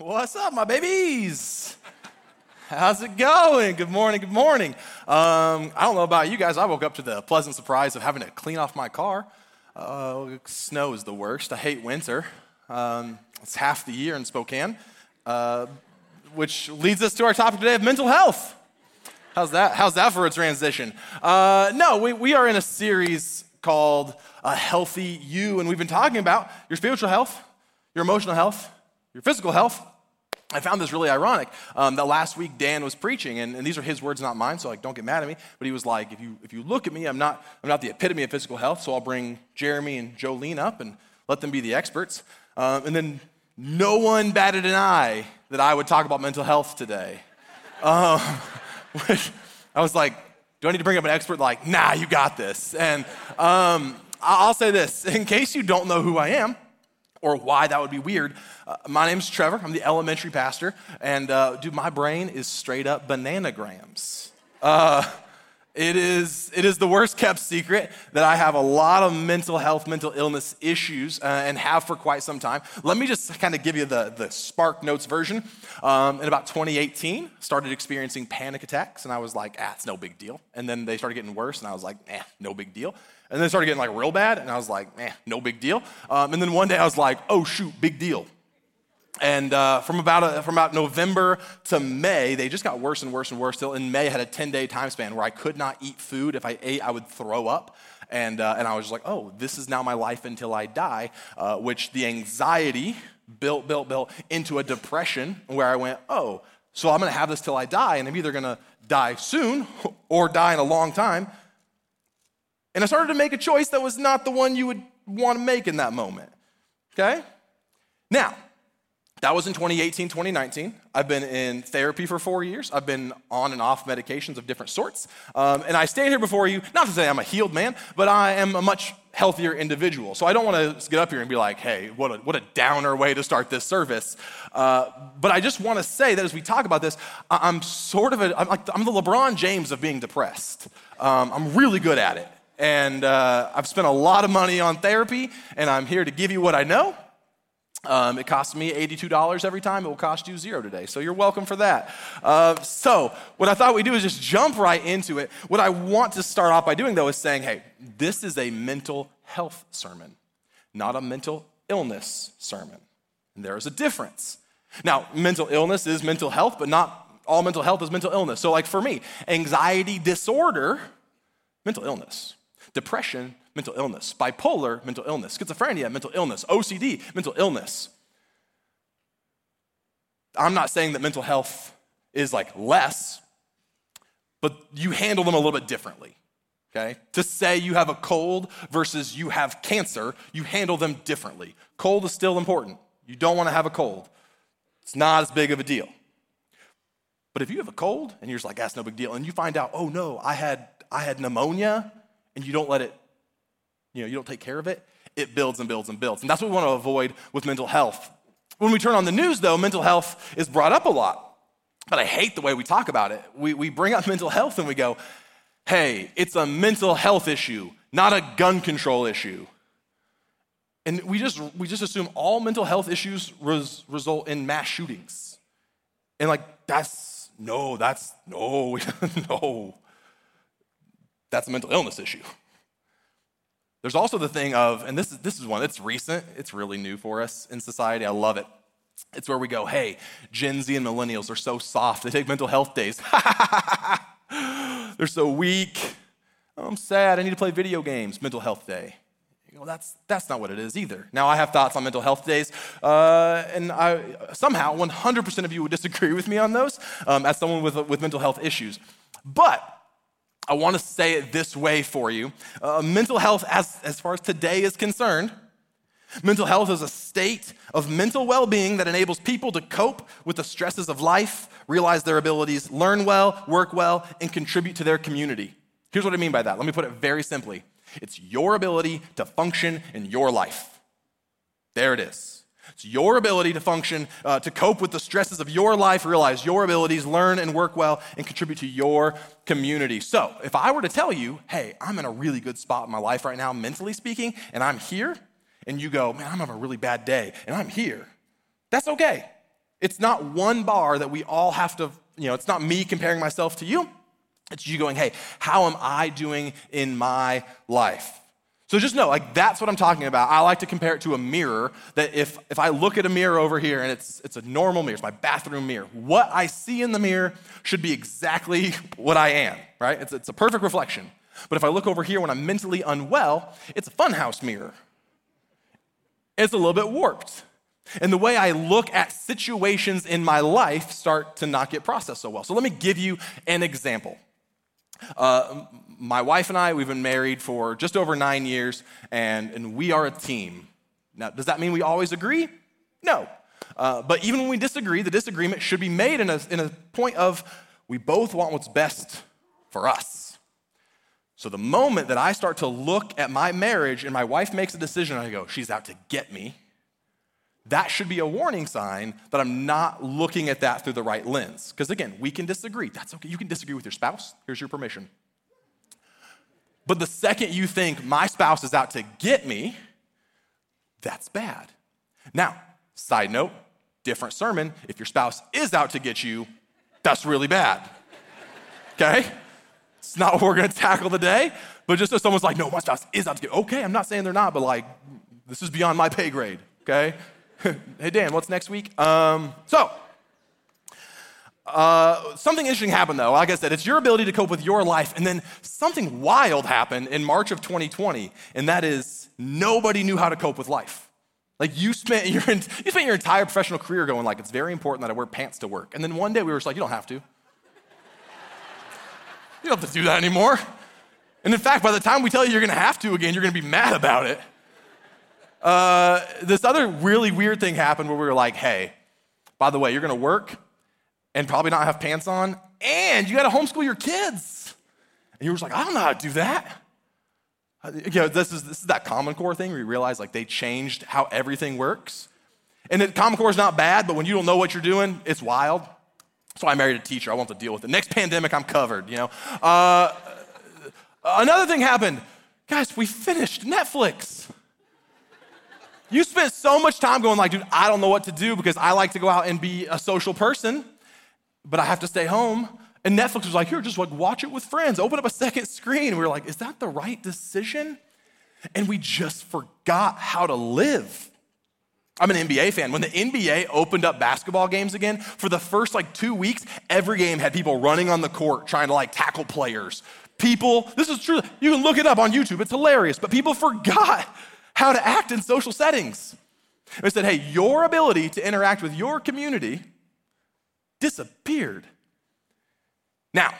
What's up, my babies? How's it going? Good morning, good morning. Um, I don't know about you guys, I woke up to the pleasant surprise of having to clean off my car. Uh, snow is the worst. I hate winter. Um, it's half the year in Spokane, uh, which leads us to our topic today of mental health. How's that? How's that for a transition? Uh, no, we, we are in a series called A Healthy You, and we've been talking about your spiritual health, your emotional health, your physical health. I found this really ironic. Um, that last week Dan was preaching, and, and, these are his words, not mine. So like, don't get mad at me. But he was like, if you if you look at me, I'm not I'm not the epitome of physical health. So I'll bring Jeremy and Jolene up and let them be the experts. Um, and then no one batted an eye that I would talk about mental health today. Um, which I was like, do I need to bring up an expert? Like, nah, you got this. And um, I'll say this: in case you don't know who I am or why that would be weird. Uh, my name's Trevor. I'm the elementary pastor. And uh, dude, my brain is straight up bananagrams. Uh, it is, it is the worst kept secret that I have a lot of mental health, mental illness issues uh, and have for quite some time. Let me just kind of give you the, the Spark Notes version. Um, in about 2018, started experiencing panic attacks, and I was like, ah, it's no big deal. And then they started getting worse, and I was like, eh, no big deal. And then it started getting like real bad, and I was like, eh, no big deal. Um, and then one day I was like, oh shoot, big deal. And uh, from, about a, from about November to May, they just got worse and worse and worse. Till in May, I had a 10 day time span where I could not eat food. If I ate, I would throw up. And, uh, and I was like, oh, this is now my life until I die, uh, which the anxiety built, built, built into a depression where I went, oh, so I'm gonna have this till I die, and I'm either gonna die soon or die in a long time. And I started to make a choice that was not the one you would want to make in that moment. Okay? Now, that was in 2018, 2019. I've been in therapy for four years. I've been on and off medications of different sorts. Um, and I stand here before you, not to say I'm a healed man, but I am a much healthier individual. So I don't want to get up here and be like, hey, what a, what a downer way to start this service. Uh, but I just want to say that as we talk about this, I'm sort of a, I'm, like, I'm the LeBron James of being depressed. Um, I'm really good at it. And uh, I've spent a lot of money on therapy, and I'm here to give you what I know. Um, it costs me $82 every time. It will cost you zero today. So you're welcome for that. Uh, so, what I thought we'd do is just jump right into it. What I want to start off by doing, though, is saying, hey, this is a mental health sermon, not a mental illness sermon. And there is a difference. Now, mental illness is mental health, but not all mental health is mental illness. So, like for me, anxiety disorder, mental illness. Depression, mental illness. Bipolar, mental illness. Schizophrenia, mental illness. OCD, mental illness. I'm not saying that mental health is like less, but you handle them a little bit differently. Okay? To say you have a cold versus you have cancer, you handle them differently. Cold is still important. You don't want to have a cold. It's not as big of a deal. But if you have a cold and you're just like, that's no big deal, and you find out, oh no, I had I had pneumonia and you don't let it, you know, you don't take care of it, it builds and builds and builds. And that's what we want to avoid with mental health. When we turn on the news, though, mental health is brought up a lot. But I hate the way we talk about it. We, we bring up mental health and we go, hey, it's a mental health issue, not a gun control issue. And we just, we just assume all mental health issues res, result in mass shootings. And like, that's, no, that's, no, no that's a mental illness issue. There's also the thing of, and this is, this is one that's recent, it's really new for us in society. I love it. It's where we go, hey, Gen Z and millennials are so soft. They take mental health days. They're so weak. Oh, I'm sad. I need to play video games. Mental health day. You know, that's, that's not what it is either. Now, I have thoughts on mental health days, uh, and I, somehow 100% of you would disagree with me on those um, as someone with, with mental health issues. But I want to say it this way for you. Uh, mental health, as, as far as today is concerned, mental health is a state of mental well being that enables people to cope with the stresses of life, realize their abilities, learn well, work well, and contribute to their community. Here's what I mean by that. Let me put it very simply it's your ability to function in your life. There it is. It's your ability to function, uh, to cope with the stresses of your life, realize your abilities, learn and work well, and contribute to your community. So, if I were to tell you, hey, I'm in a really good spot in my life right now, mentally speaking, and I'm here, and you go, man, I'm having a really bad day, and I'm here, that's okay. It's not one bar that we all have to, you know, it's not me comparing myself to you. It's you going, hey, how am I doing in my life? So just know, like that's what I'm talking about. I like to compare it to a mirror. That if if I look at a mirror over here and it's it's a normal mirror, it's my bathroom mirror. What I see in the mirror should be exactly what I am, right? It's, it's a perfect reflection. But if I look over here when I'm mentally unwell, it's a funhouse mirror. It's a little bit warped. And the way I look at situations in my life start to not get processed so well. So let me give you an example. Uh, my wife and I, we've been married for just over nine years, and, and we are a team. Now, does that mean we always agree? No. Uh, but even when we disagree, the disagreement should be made in a, in a point of we both want what's best for us. So the moment that I start to look at my marriage and my wife makes a decision, I go, she's out to get me, that should be a warning sign that I'm not looking at that through the right lens. Because again, we can disagree. That's okay. You can disagree with your spouse. Here's your permission. But the second you think my spouse is out to get me, that's bad. Now, side note, different sermon. If your spouse is out to get you, that's really bad. Okay? It's not what we're gonna tackle today, but just if someone's like, no, my spouse is out to get, okay, I'm not saying they're not, but like, this is beyond my pay grade, okay? Hey, Dan, what's next week? Um, so, uh, something interesting happened though. Like I said, it's your ability to cope with your life. And then something wild happened in March of 2020, and that is nobody knew how to cope with life. Like you spent your, you spent your entire professional career going like, it's very important that I wear pants to work. And then one day we were just like, you don't have to. You don't have to do that anymore. And in fact, by the time we tell you you're gonna have to again, you're gonna be mad about it. Uh, this other really weird thing happened where we were like, hey, by the way, you're gonna work and probably not have pants on, and you gotta homeschool your kids. And you were like, I don't know how to do that. You know, this is, this is that Common Core thing where you realize like they changed how everything works. And the Common Core is not bad, but when you don't know what you're doing, it's wild. So I married a teacher. I want to deal with it. Next pandemic, I'm covered, you know. Uh, another thing happened. Guys, we finished Netflix. You spent so much time going like, dude, I don't know what to do because I like to go out and be a social person but I have to stay home. And Netflix was like, here, just like watch it with friends. Open up a second screen. We were like, is that the right decision? And we just forgot how to live. I'm an NBA fan. When the NBA opened up basketball games again, for the first like two weeks, every game had people running on the court trying to like tackle players. People, this is true. You can look it up on YouTube. It's hilarious. But people forgot how to act in social settings. They said, hey, your ability to interact with your community disappeared. Now,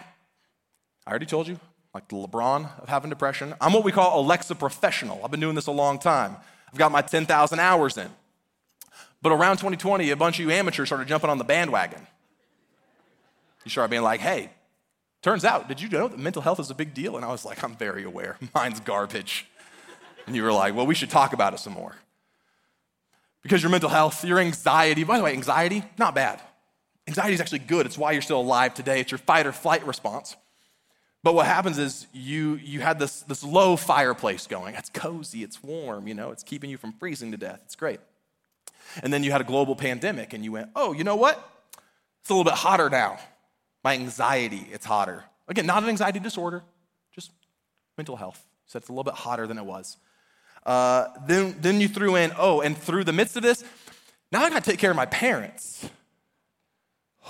I already told you, like the LeBron of having depression, I'm what we call Alexa professional. I've been doing this a long time. I've got my 10,000 hours in. But around 2020, a bunch of you amateurs started jumping on the bandwagon. You started being like, hey, turns out, did you know that mental health is a big deal? And I was like, I'm very aware. Mine's garbage. And you were like, well, we should talk about it some more. Because your mental health, your anxiety, by the way, anxiety, not bad. Anxiety is actually good. It's why you're still alive today. It's your fight or flight response. But what happens is you, you had this, this low fireplace going. It's cozy, it's warm, you know, it's keeping you from freezing to death. It's great. And then you had a global pandemic and you went, oh, you know what? It's a little bit hotter now. My anxiety, it's hotter. Again, not an anxiety disorder, just mental health. So it's a little bit hotter than it was. Uh, then, then you threw in, oh, and through the midst of this, now I gotta take care of my parents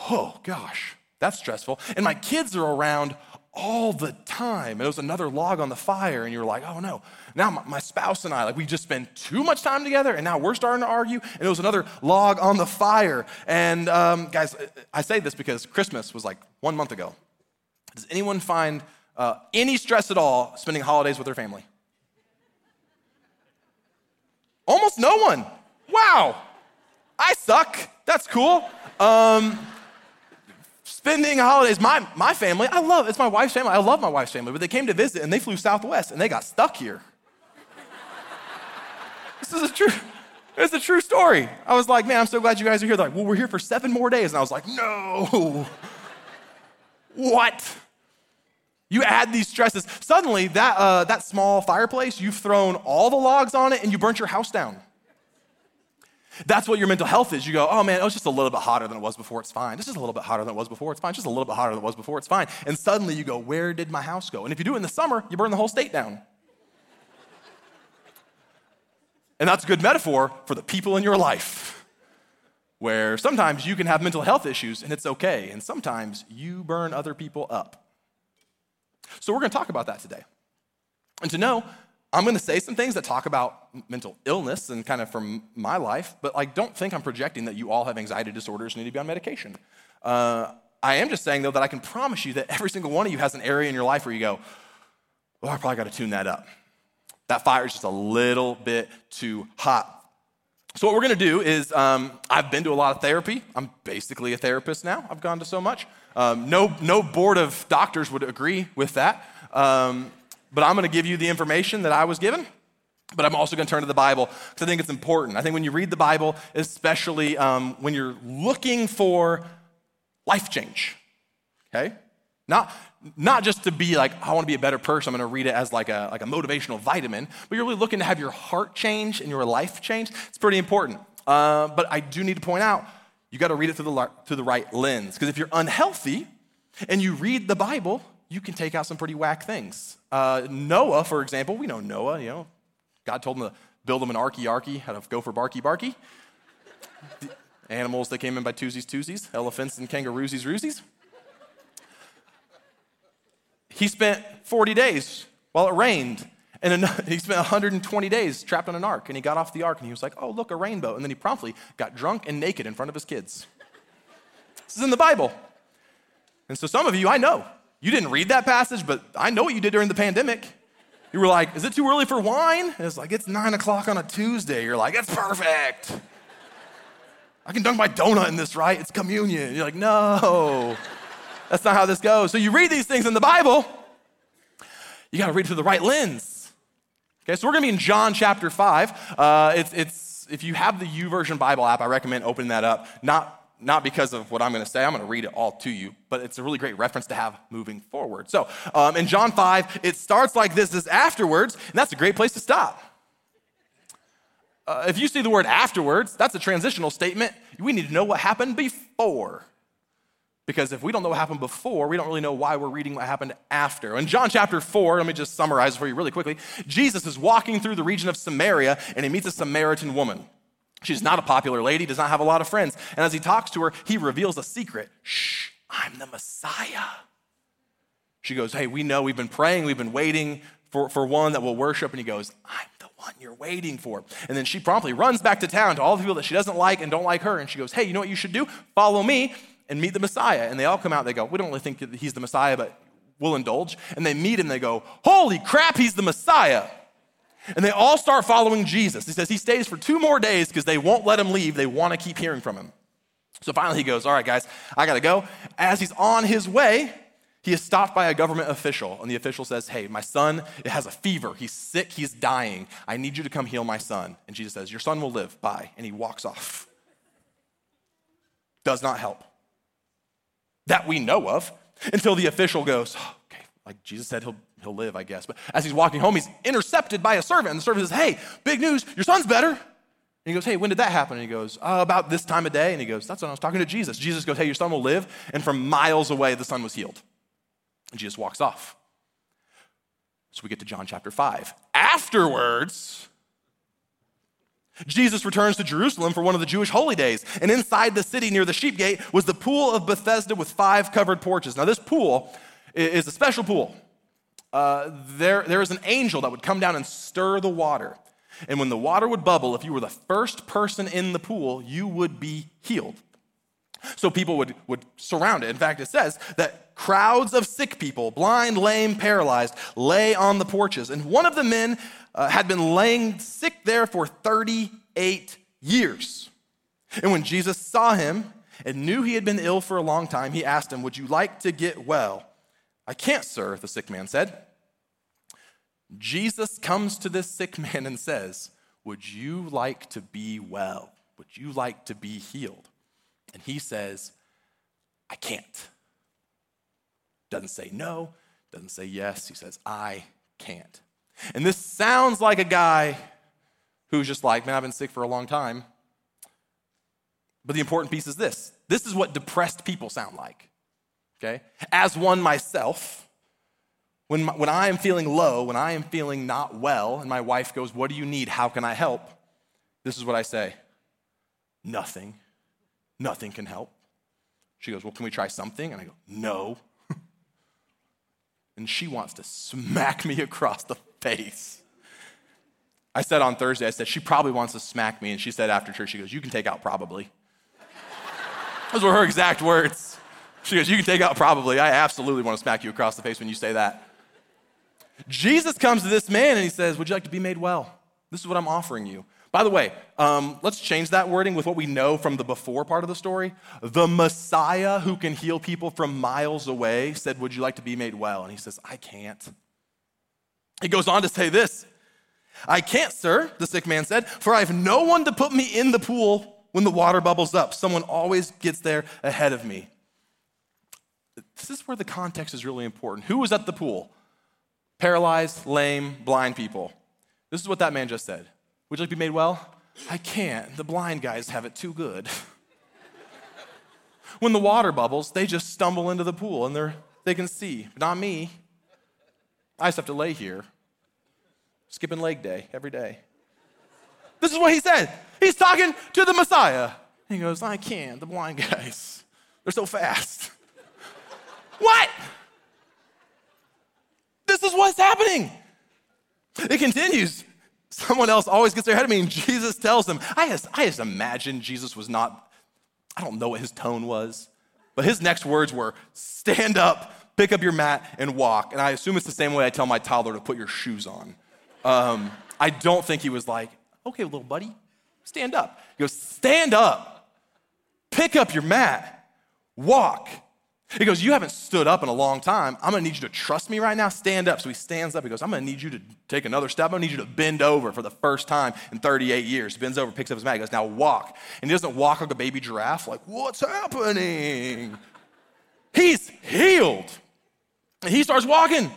oh gosh, that's stressful. And my kids are around all the time. And it was another log on the fire, and you're like, oh no. Now my, my, spouse and I, like we just spent too much time together, and now we're starting to argue, and it was another log on the fire. And um, guys, I say this because Christmas was like one month ago. Does anyone find uh, any stress at all spending holidays with their family? Almost no one. Wow. I suck. That's cool. Um, spending holidays. My, my family, I love, it's my wife's family. I love my wife's family, but they came to visit and they flew Southwest and they got stuck here. this is a true, it's a true story. I was like, man, I'm so glad you guys are here. They're like, well, we're here for seven more days. And I was like, no. what? You add these stresses. Suddenly, that, uh, that small fireplace, you've thrown all the logs on it and you burnt your house down. That's what your mental health is. You go, oh man, it was just a little bit hotter than it was before, it's fine. This is a little bit hotter than it was before, it's fine. Just a little bit hotter than it was before, it's fine. And suddenly you go, where did my house go? And if you do it in the summer, you burn the whole state down. and that's a good metaphor for the people in your life, where sometimes you can have mental health issues and it's okay, and sometimes you burn other people up. So we're gonna talk about that today. And to know I'm going to say some things that talk about mental illness and kind of from my life, but like don't think I'm projecting that you all have anxiety disorders and need to be on medication. Uh, I am just saying though that I can promise you that every single one of you has an area in your life where you go, "Well, I probably got to tune that up." That fire is just a little bit too hot. So what we're going to do is, um, I've been to a lot of therapy. I'm basically a therapist now. I've gone to so much. Um, no, no board of doctors would agree with that. Um, but I'm going to give you the information that I was given. But I'm also going to turn to the Bible because I think it's important. I think when you read the Bible, especially um, when you're looking for life change, okay? Not, not just to be like, I want to be a better person, I'm going to read it as like a, like a motivational vitamin, but you're really looking to have your heart change and your life change. It's pretty important. Uh, but I do need to point out, you got to read it through the, through the right lens. Because if you're unhealthy and you read the Bible, you can take out some pretty whack things. Uh, Noah, for example, we know Noah, you know, God told him to build him an arky arky, how to go for barky barky. animals that came in by twosies twosies, elephants and kangaroosies roosies. He spent 40 days while it rained, and he spent 120 days trapped on an ark, and he got off the ark and he was like, oh, look, a rainbow. And then he promptly got drunk and naked in front of his kids. This is in the Bible. And so some of you, I know, you didn't read that passage, but I know what you did during the pandemic. You were like, is it too early for wine? And it's like, it's nine o'clock on a Tuesday. You're like, it's perfect. I can dunk my donut in this, right? It's communion. You're like, no, that's not how this goes. So you read these things in the Bible, you got to read through the right lens. Okay, so we're going to be in John chapter 5. Uh, it's, it's, if you have the YouVersion Bible app, I recommend opening that up. Not not because of what I'm going to say, I'm going to read it all to you, but it's a really great reference to have moving forward. So um, in John 5, it starts like this, is afterwards, and that's a great place to stop. Uh, if you see the word afterwards, that's a transitional statement. We need to know what happened before. Because if we don't know what happened before, we don't really know why we're reading what happened after. In John chapter 4, let me just summarize for you really quickly. Jesus is walking through the region of Samaria and he meets a Samaritan woman. She's not a popular lady, does not have a lot of friends. And as he talks to her, he reveals a secret Shh, I'm the Messiah. She goes, Hey, we know we've been praying, we've been waiting for, for one that will worship. And he goes, I'm the one you're waiting for. And then she promptly runs back to town to all the people that she doesn't like and don't like her. And she goes, Hey, you know what you should do? Follow me and meet the Messiah. And they all come out, they go, We don't really think that he's the Messiah, but we'll indulge. And they meet him, they go, Holy crap, he's the Messiah. And they all start following Jesus. He says he stays for two more days because they won't let him leave. They want to keep hearing from him. So finally he goes, All right, guys, I got to go. As he's on his way, he is stopped by a government official. And the official says, Hey, my son has a fever. He's sick. He's dying. I need you to come heal my son. And Jesus says, Your son will live. Bye. And he walks off. Does not help. That we know of until the official goes, oh, Okay, like Jesus said, he'll he'll live, I guess. But as he's walking home, he's intercepted by a servant. And the servant says, Hey, big news, your son's better. And he goes, Hey, when did that happen? And he goes, uh, About this time of day. And he goes, That's when I was talking to Jesus. Jesus goes, Hey, your son will live. And from miles away, the son was healed. And Jesus walks off. So we get to John chapter 5. Afterwards, Jesus returns to Jerusalem for one of the Jewish holy days. And inside the city near the sheep gate was the pool of Bethesda with five covered porches. Now, this pool is a special pool uh, there, there is an angel that would come down and stir the water. And when the water would bubble, if you were the first person in the pool, you would be healed. So people would, would surround it. In fact, it says that crowds of sick people, blind, lame, paralyzed, lay on the porches. And one of the men uh, had been laying sick there for 38 years. And when Jesus saw him and knew he had been ill for a long time, he asked him, Would you like to get well? I can't, sir, the sick man said. Jesus comes to this sick man and says, Would you like to be well? Would you like to be healed? And he says, I can't. Doesn't say no, doesn't say yes. He says, I can't. And this sounds like a guy who's just like, man, I've been sick for a long time. But the important piece is this this is what depressed people sound like. Okay? As one myself, when, my, when I am feeling low, when I am feeling not well, and my wife goes, What do you need? How can I help? This is what I say Nothing. Nothing can help. She goes, Well, can we try something? And I go, No. and she wants to smack me across the face. I said on Thursday, I said, She probably wants to smack me. And she said after church, She goes, You can take out probably. Those were her exact words. She goes, You can take out probably. I absolutely want to smack you across the face when you say that. Jesus comes to this man and he says, Would you like to be made well? This is what I'm offering you. By the way, um, let's change that wording with what we know from the before part of the story. The Messiah who can heal people from miles away said, Would you like to be made well? And he says, I can't. He goes on to say this I can't, sir, the sick man said, for I have no one to put me in the pool when the water bubbles up. Someone always gets there ahead of me. This is where the context is really important. Who was at the pool? Paralyzed, lame, blind people. This is what that man just said. Would you like to be made well? I can't. The blind guys have it too good. when the water bubbles, they just stumble into the pool and they're, they can see. Not me. I just have to lay here, skipping leg day every day. This is what he said. He's talking to the Messiah. He goes, I can't. The blind guys, they're so fast. what? This is what's happening. It continues. Someone else always gets ahead of me, and Jesus tells them. I just, I just imagine Jesus was not, I don't know what his tone was, but his next words were stand up, pick up your mat, and walk. And I assume it's the same way I tell my toddler to put your shoes on. Um, I don't think he was like, okay, little buddy, stand up. He goes, stand up, pick up your mat, walk. He goes, You haven't stood up in a long time. I'm gonna need you to trust me right now. Stand up. So he stands up. He goes, I'm gonna need you to take another step. I'm gonna need you to bend over for the first time in 38 years. Bends over, picks up his mat. He goes, Now walk. And he doesn't walk like a baby giraffe, like, What's happening? He's healed. And he starts walking.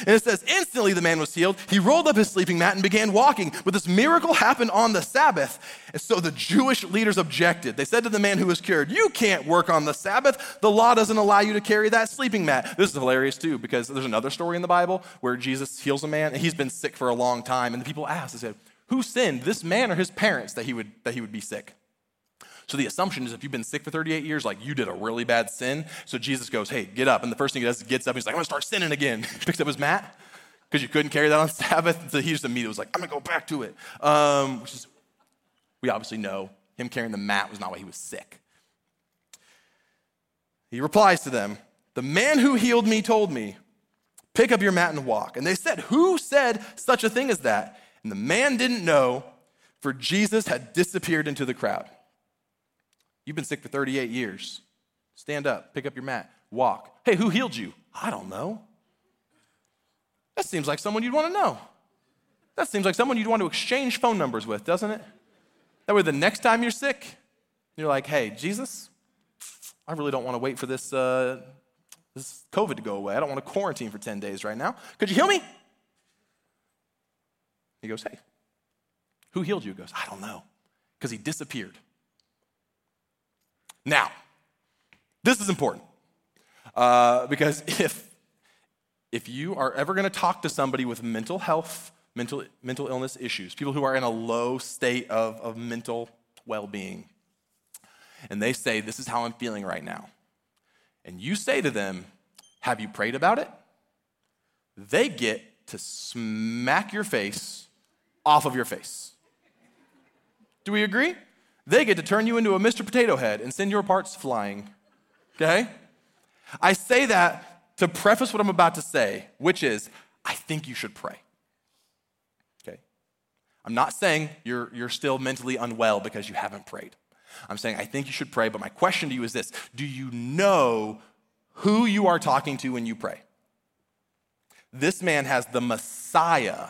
And it says, instantly the man was healed. He rolled up his sleeping mat and began walking. But this miracle happened on the Sabbath. And so the Jewish leaders objected. They said to the man who was cured, You can't work on the Sabbath. The law doesn't allow you to carry that sleeping mat. This is hilarious too, because there's another story in the Bible where Jesus heals a man and he's been sick for a long time. And the people asked, they said, Who sinned, this man or his parents, that he would, that he would be sick? So the assumption is if you've been sick for 38 years, like you did a really bad sin. So Jesus goes, hey, get up. And the first thing he does is gets up. He's like, I'm going to start sinning again. Picks up his mat because you couldn't carry that on Sabbath. So he just immediately was like, I'm going to go back to it. Um, which is, we obviously know him carrying the mat was not why he was sick. He replies to them, The man who healed me told me, Pick up your mat and walk. And they said, Who said such a thing as that? And the man didn't know, for Jesus had disappeared into the crowd. You've been sick for 38 years. Stand up, pick up your mat, walk. Hey, who healed you? I don't know. That seems like someone you'd want to know. That seems like someone you'd want to exchange phone numbers with, doesn't it? That way, the next time you're sick, you're like, hey, Jesus, I really don't want to wait for this, uh, this COVID to go away. I don't want to quarantine for 10 days right now. Could you heal me? He goes, hey, who healed you? He goes, I don't know, because he disappeared. Now, this is important uh, because if, if you are ever going to talk to somebody with mental health, mental, mental illness issues, people who are in a low state of, of mental well being, and they say, This is how I'm feeling right now, and you say to them, Have you prayed about it? They get to smack your face off of your face. Do we agree? They get to turn you into a Mr. Potato Head and send your parts flying. Okay? I say that to preface what I'm about to say, which is, I think you should pray. Okay? I'm not saying you're, you're still mentally unwell because you haven't prayed. I'm saying I think you should pray, but my question to you is this Do you know who you are talking to when you pray? This man has the Messiah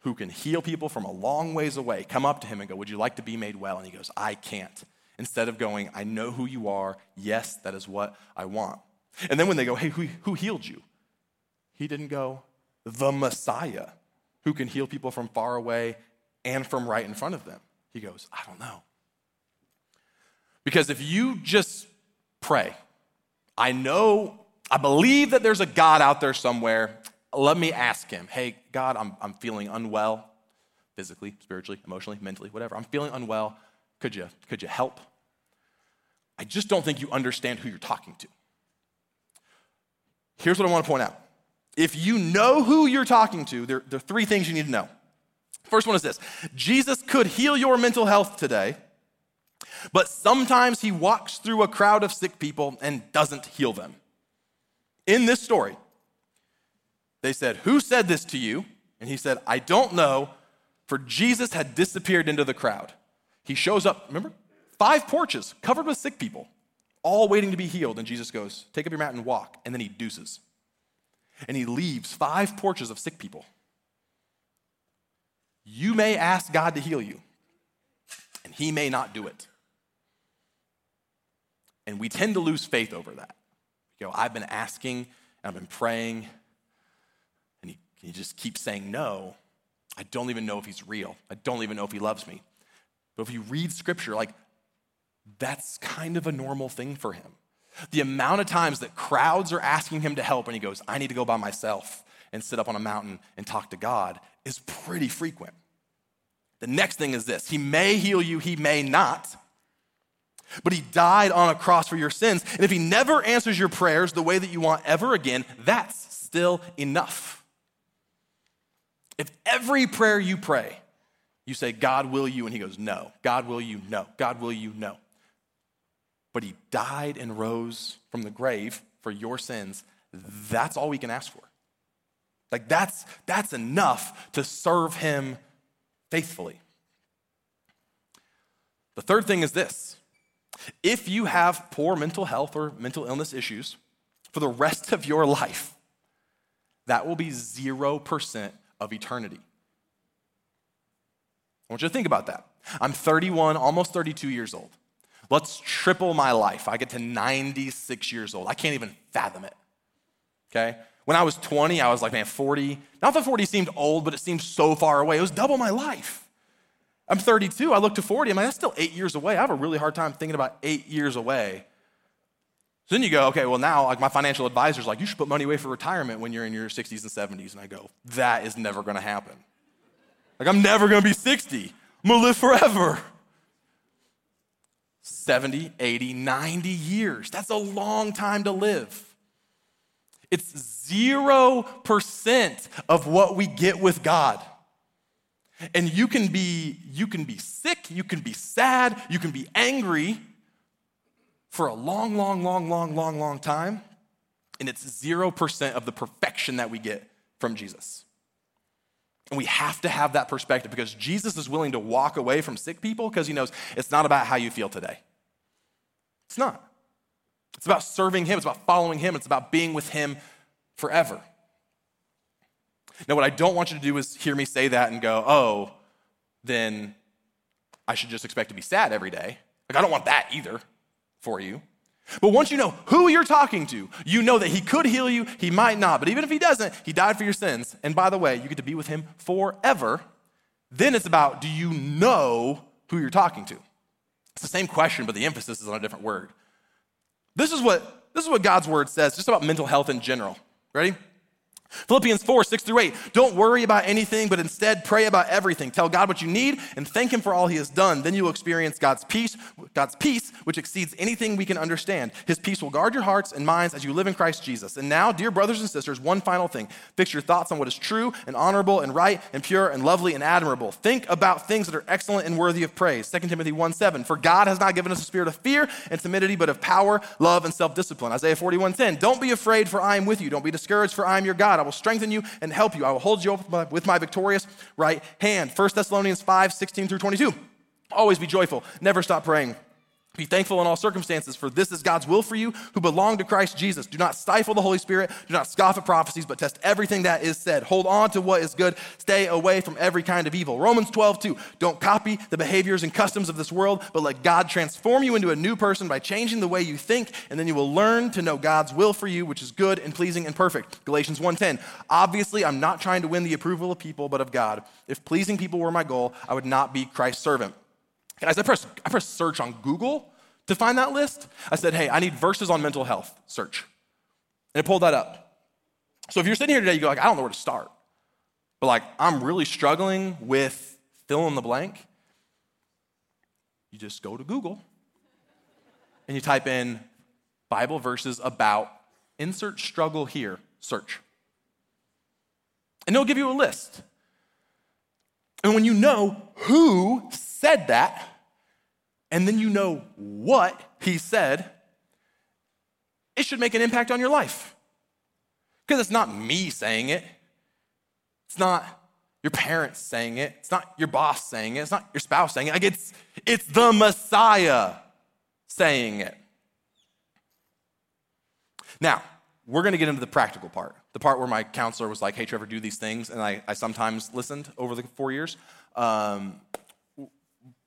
who can heal people from a long ways away come up to him and go, Would you like to be made well? And he goes, I can't. Instead of going, I know who you are. Yes, that is what I want. And then when they go, Hey, who, who healed you? He didn't go, The Messiah who can heal people from far away and from right in front of them. He goes, I don't know. Because if you just pray, I know, I believe that there's a God out there somewhere. Let me ask him, hey, God, I'm, I'm feeling unwell, physically, spiritually, emotionally, mentally, whatever. I'm feeling unwell. Could you, could you help? I just don't think you understand who you're talking to. Here's what I want to point out. If you know who you're talking to, there, there are three things you need to know. First one is this Jesus could heal your mental health today, but sometimes he walks through a crowd of sick people and doesn't heal them. In this story, they said, Who said this to you? And he said, I don't know, for Jesus had disappeared into the crowd. He shows up, remember? Five porches covered with sick people, all waiting to be healed. And Jesus goes, Take up your mat and walk. And then he deuces. And he leaves five porches of sick people. You may ask God to heal you, and he may not do it. And we tend to lose faith over that. You know, I've been asking, I've been praying, he, he just keep saying no. I don't even know if he's real. I don't even know if he loves me. But if you read scripture, like, that's kind of a normal thing for him. The amount of times that crowds are asking him to help and he goes, I need to go by myself and sit up on a mountain and talk to God is pretty frequent. The next thing is this He may heal you, He may not. But he died on a cross for your sins. And if he never answers your prayers the way that you want ever again, that's still enough. If every prayer you pray, you say, God will you, and he goes, No. God will you, no. God will you, no. But he died and rose from the grave for your sins. That's all we can ask for. Like that's that's enough to serve him faithfully. The third thing is this if you have poor mental health or mental illness issues for the rest of your life, that will be 0% of eternity. I want you to think about that. I'm 31, almost 32 years old. Let's triple my life. I get to 96 years old. I can't even fathom it. Okay? When I was 20, I was like, man, 40. Not that 40 seemed old, but it seemed so far away. It was double my life. I'm 32. I look to 40. I'm like, that's still eight years away. I have a really hard time thinking about eight years away. So then you go, okay, well, now, like my financial advisor's like, you should put money away for retirement when you're in your 60s and 70s. And I go, that is never gonna happen. Like, I'm never gonna be 60. I'm gonna live forever. 70, 80, 90 years. That's a long time to live. It's 0% of what we get with God. And you can be you can be sick, you can be sad, you can be angry for a long long long long long long time and it's 0% of the perfection that we get from Jesus. And we have to have that perspective because Jesus is willing to walk away from sick people because he knows it's not about how you feel today. It's not. It's about serving him, it's about following him, it's about being with him forever. Now, what I don't want you to do is hear me say that and go, oh, then I should just expect to be sad every day. Like, I don't want that either for you. But once you know who you're talking to, you know that he could heal you, he might not. But even if he doesn't, he died for your sins. And by the way, you get to be with him forever. Then it's about do you know who you're talking to? It's the same question, but the emphasis is on a different word. This is what, this is what God's word says just about mental health in general. Ready? Philippians 4, 6 through 8. Don't worry about anything, but instead pray about everything. Tell God what you need and thank Him for all He has done. Then you will experience God's peace, God's peace, which exceeds anything we can understand. His peace will guard your hearts and minds as you live in Christ Jesus. And now, dear brothers and sisters, one final thing. Fix your thoughts on what is true and honorable and right and pure and lovely and admirable. Think about things that are excellent and worthy of praise. 2 Timothy 1 7. For God has not given us a spirit of fear and timidity, but of power, love, and self discipline. Isaiah 41 10. Don't be afraid, for I am with you. Don't be discouraged, for I am your God. I will strengthen you and help you. I will hold you up with my victorious right hand. 1 Thessalonians 5 16 through 22. Always be joyful, never stop praying. Be thankful in all circumstances, for this is God's will for you who belong to Christ Jesus. Do not stifle the Holy Spirit. Do not scoff at prophecies, but test everything that is said. Hold on to what is good. Stay away from every kind of evil. Romans 12, 2. Don't copy the behaviors and customs of this world, but let God transform you into a new person by changing the way you think, and then you will learn to know God's will for you, which is good and pleasing and perfect. Galatians 1:10. Obviously, I'm not trying to win the approval of people, but of God. If pleasing people were my goal, I would not be Christ's servant. Guys, I press, I press search on Google to find that list, I said, hey, I need verses on mental health, search. And it pulled that up. So if you're sitting here today, you go like, I don't know where to start. But like, I'm really struggling with fill in the blank. You just go to Google and you type in Bible verses about insert struggle here, search. And it'll give you a list. And when you know who said that, and then you know what he said, it should make an impact on your life. Because it's not me saying it, it's not your parents saying it, it's not your boss saying it, it's not your spouse saying it. Like it's, it's the Messiah saying it. Now, we're going to get into the practical part, the part where my counselor was like, hey, Trevor, do these things. And I, I sometimes listened over the four years. Um,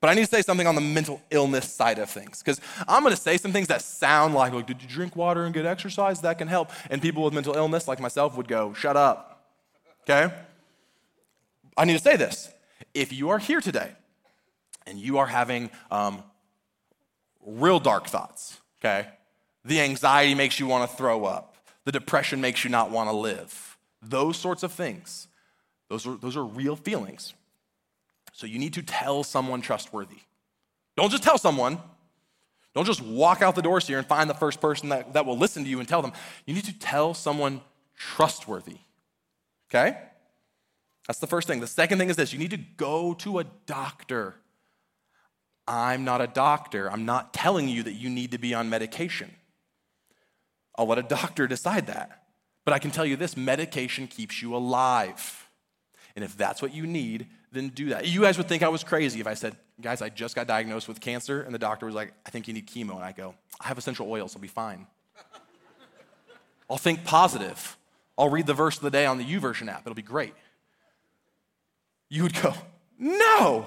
but I need to say something on the mental illness side of things because I'm going to say some things that sound like, like, did you drink water and get exercise? That can help. And people with mental illness, like myself, would go, shut up. Okay? I need to say this. If you are here today and you are having um, real dark thoughts, okay? The anxiety makes you want to throw up, the depression makes you not want to live, those sorts of things, those are, those are real feelings. So you need to tell someone trustworthy. Don't just tell someone. Don't just walk out the doors here and find the first person that, that will listen to you and tell them. You need to tell someone trustworthy. Okay? That's the first thing. The second thing is this you need to go to a doctor. I'm not a doctor. I'm not telling you that you need to be on medication. I'll let a doctor decide that. But I can tell you this medication keeps you alive. And if that's what you need, then do that. You guys would think I was crazy if I said, guys, I just got diagnosed with cancer, and the doctor was like, I think you need chemo. And I go, I have essential oils, I'll be fine. I'll think positive. I'll read the verse of the day on the YouVersion app, it'll be great. You would go, no,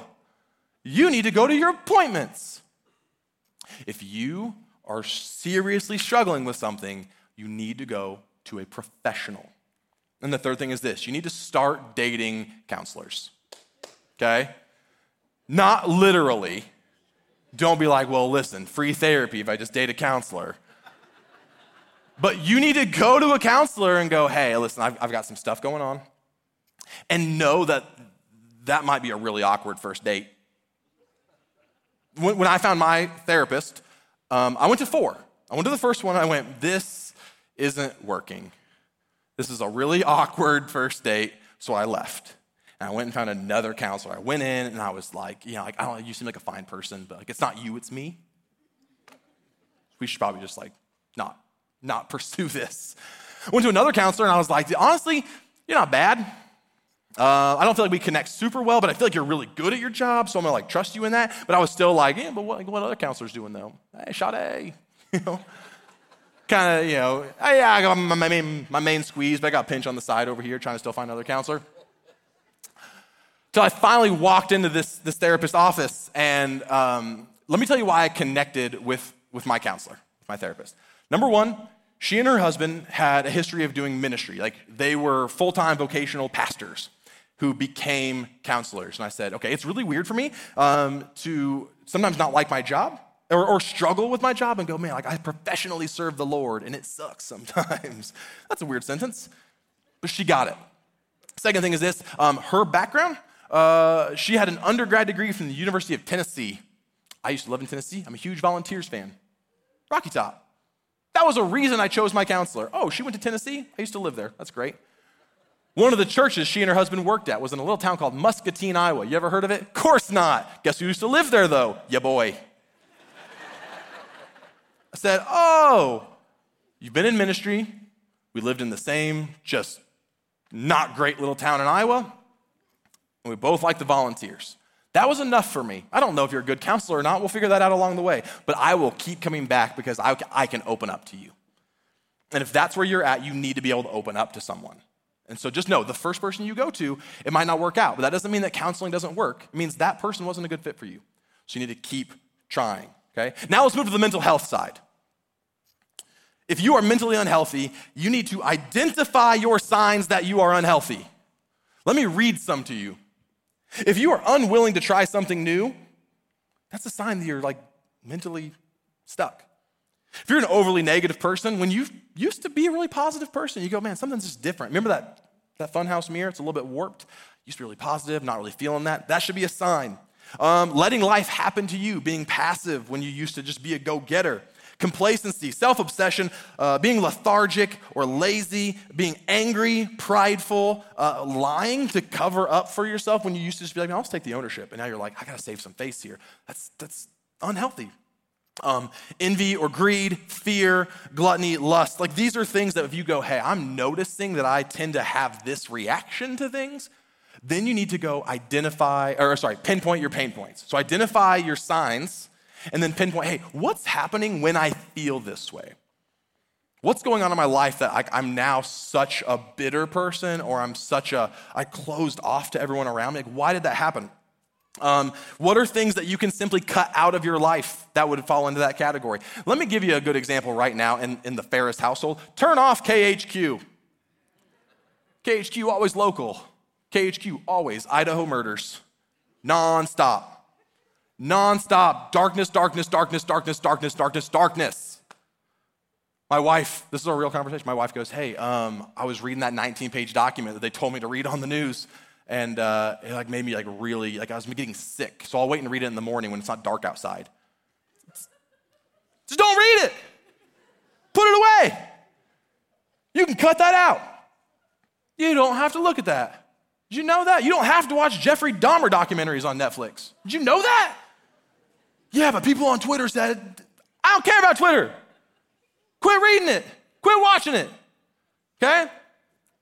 you need to go to your appointments. If you are seriously struggling with something, you need to go to a professional. And the third thing is this you need to start dating counselors okay? Not literally. Don't be like, well, listen, free therapy if I just date a counselor. But you need to go to a counselor and go, hey, listen, I've, I've got some stuff going on. And know that that might be a really awkward first date. When, when I found my therapist, um, I went to four. I went to the first one, I went, this isn't working. This is a really awkward first date, so I left. And I went and found another counselor. I went in and I was like, you know, like, I don't you seem like a fine person, but like, it's not you, it's me. We should probably just like not, not pursue this. I went to another counselor and I was like, honestly, you're not bad. Uh, I don't feel like we connect super well, but I feel like you're really good at your job, so I'm gonna like trust you in that. But I was still like, yeah, but what, what other counselors doing though? Hey, Sade, you know, kind of, you know, hey, I got my main, my main squeeze, but I got pinch on the side over here, trying to still find another counselor. So I finally walked into this, this therapist office, and um, let me tell you why I connected with, with my counselor, my therapist. Number one, she and her husband had a history of doing ministry. Like they were full time vocational pastors who became counselors. And I said, okay, it's really weird for me um, to sometimes not like my job or, or, struggle with my job and go, man, like I professionally serve the Lord and it sucks sometimes. That's a weird sentence, but she got it. Second thing is this um, her background uh, she had an undergrad degree from the University of Tennessee. I used to live in Tennessee. I'm a huge Volunteers fan. Rocky Top. That was a reason I chose my counselor. Oh, she went to Tennessee? I used to live there. That's great. One of the churches she and her husband worked at was in a little town called Muscatine, Iowa. You ever heard of it? Of course not. Guess who used to live there, though? Ya boy. I said, Oh, you've been in ministry. We lived in the same, just not great little town in Iowa and we both like the volunteers. That was enough for me. I don't know if you're a good counselor or not. We'll figure that out along the way. But I will keep coming back because I, I can open up to you. And if that's where you're at, you need to be able to open up to someone. And so just know the first person you go to, it might not work out, but that doesn't mean that counseling doesn't work. It means that person wasn't a good fit for you. So you need to keep trying, okay? Now let's move to the mental health side. If you are mentally unhealthy, you need to identify your signs that you are unhealthy. Let me read some to you. If you are unwilling to try something new, that's a sign that you're like mentally stuck. If you're an overly negative person, when you used to be a really positive person, you go, man, something's just different. Remember that, that funhouse mirror? It's a little bit warped. Used to be really positive, not really feeling that. That should be a sign. Um, letting life happen to you, being passive when you used to just be a go getter. Complacency, self obsession, uh, being lethargic or lazy, being angry, prideful, uh, lying to cover up for yourself when you used to just be like, I'll just take the ownership. And now you're like, I gotta save some face here. That's, that's unhealthy. Um, envy or greed, fear, gluttony, lust. Like these are things that if you go, hey, I'm noticing that I tend to have this reaction to things, then you need to go identify, or sorry, pinpoint your pain points. So identify your signs and then pinpoint, hey, what's happening when I feel this way? What's going on in my life that I, am now such a bitter person or I'm such a, I closed off to everyone around me? Like, why did that happen? Um, what are things that you can simply cut out of your life that would fall into that category? Let me give you a good example right now in, in the Ferris household. Turn off KHQ. KHQ always local. KHQ always Idaho murders. Non-stop. Non-stop. Darkness, darkness, darkness, darkness, darkness, darkness, darkness. My wife, this is a real conversation. My wife goes, Hey, um, I was reading that 19 page document that they told me to read on the news and uh, it like made me like really like I was getting sick. So I'll wait and read it in the morning when it's not dark outside. Just don't read it. Put it away. You can cut that out. You don't have to look at that. Did you know that? You don't have to watch Jeffrey Dahmer documentaries on Netflix. Did you know that? Yeah, but people on Twitter said, I don't care about Twitter. Quit reading it. Quit watching it. Okay?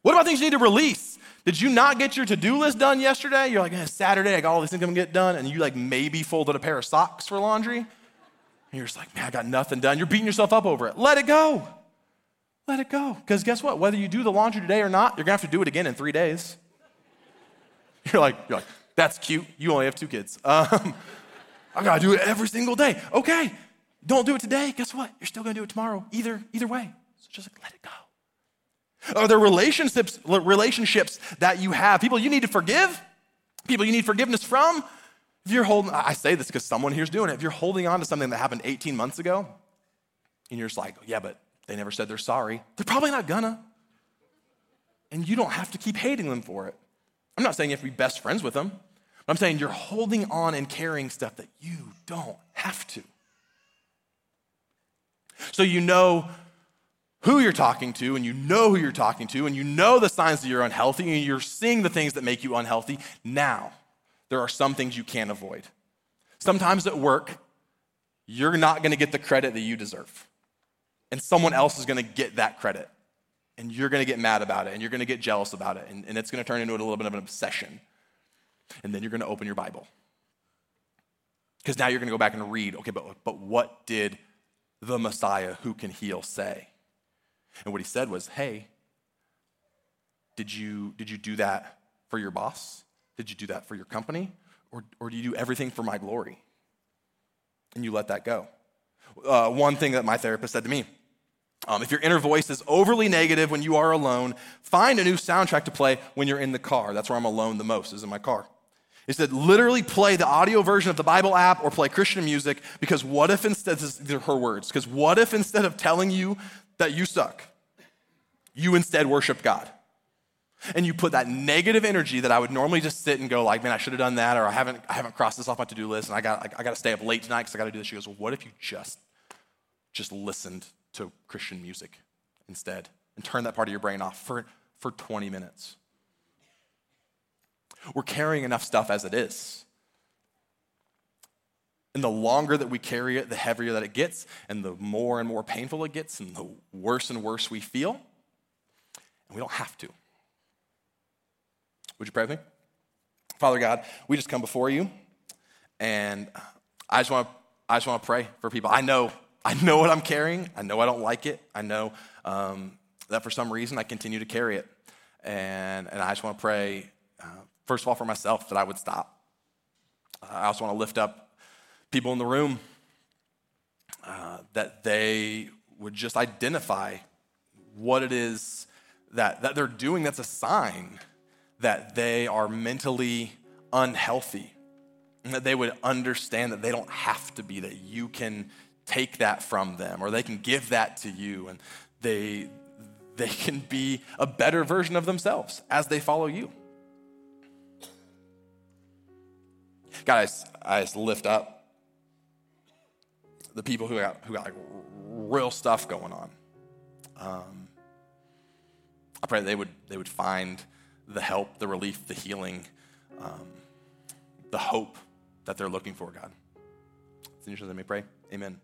What about things you need to release? Did you not get your to-do list done yesterday? You're like, eh, Saturday, I got all these things I'm gonna get done, and you like maybe folded a pair of socks for laundry. And you're just like, man, I got nothing done. You're beating yourself up over it. Let it go. Let it go. Because guess what? Whether you do the laundry today or not, you're gonna have to do it again in three days. You're like, you're like, that's cute. You only have two kids. Um, I gotta do it every single day. Okay, don't do it today. Guess what? You're still gonna do it tomorrow. Either either way. So just like let it go. Are there relationships, relationships that you have? People you need to forgive? People you need forgiveness from? If you're holding, I say this because someone here's doing it. If you're holding on to something that happened 18 months ago, and you're just like, yeah, but they never said they're sorry, they're probably not gonna. And you don't have to keep hating them for it. I'm not saying you have to be best friends with them. I'm saying you're holding on and carrying stuff that you don't have to. So you know who you're talking to and you know who you're talking to and you know the signs that you're unhealthy and you're seeing the things that make you unhealthy, now there are some things you can't avoid. Sometimes at work, you're not to get the credit that you deserve. And someone else is to get that credit. And you're to get mad about it and you're to get jealous about it. And, and it's to turn into a little bit of an obsession. And then you're going to open your Bible. Because now you're going to go back and read okay, but, but what did the Messiah who can heal say? And what he said was, hey, did you, did you do that for your boss? Did you do that for your company? Or, or do you do everything for my glory? And you let that go. Uh, one thing that my therapist said to me um, if your inner voice is overly negative when you are alone, find a new soundtrack to play when you're in the car. That's where I'm alone the most, is in my car. He said, literally play the audio version of the Bible app or play Christian music because what if instead, these are her words, because what if instead of telling you that you suck, you instead worship God. And you put that negative energy that I would normally just sit and go like, man, I should have done that, or I haven't, I haven't crossed this off my to-do list, and I got, I, got to stay up late tonight because I got to do this. She goes, well, what if you just, just listened to Christian music instead and turned that part of your brain off for, for 20 minutes? We're carrying enough stuff as it is. And the longer that we carry it, the heavier that it gets, and the more and more painful it gets, and the worse and worse we feel. And we don't have to. Would you pray with me? Father God, we just come before you, and I just want to I just want to pray for people. I know I know what I'm carrying. I know I don't like it. I know um, that for some reason I continue to carry it, and and I just want to pray uh, first of all for myself that I would stop. I also want to lift up people in the room uh, that they would just identify what it is that, that they're doing that's a sign that they are mentally unhealthy and that they would understand that they don't have to be that you can take that from them or they can give that to you and they, they can be a better version of themselves as they follow you. Guys, I just lift up the people who got, who got like real stuff going on. Um, I pray they would, they would find the help, the relief, the healing, um, the hope that they're looking for, God. It's in your name, may pray. Amen.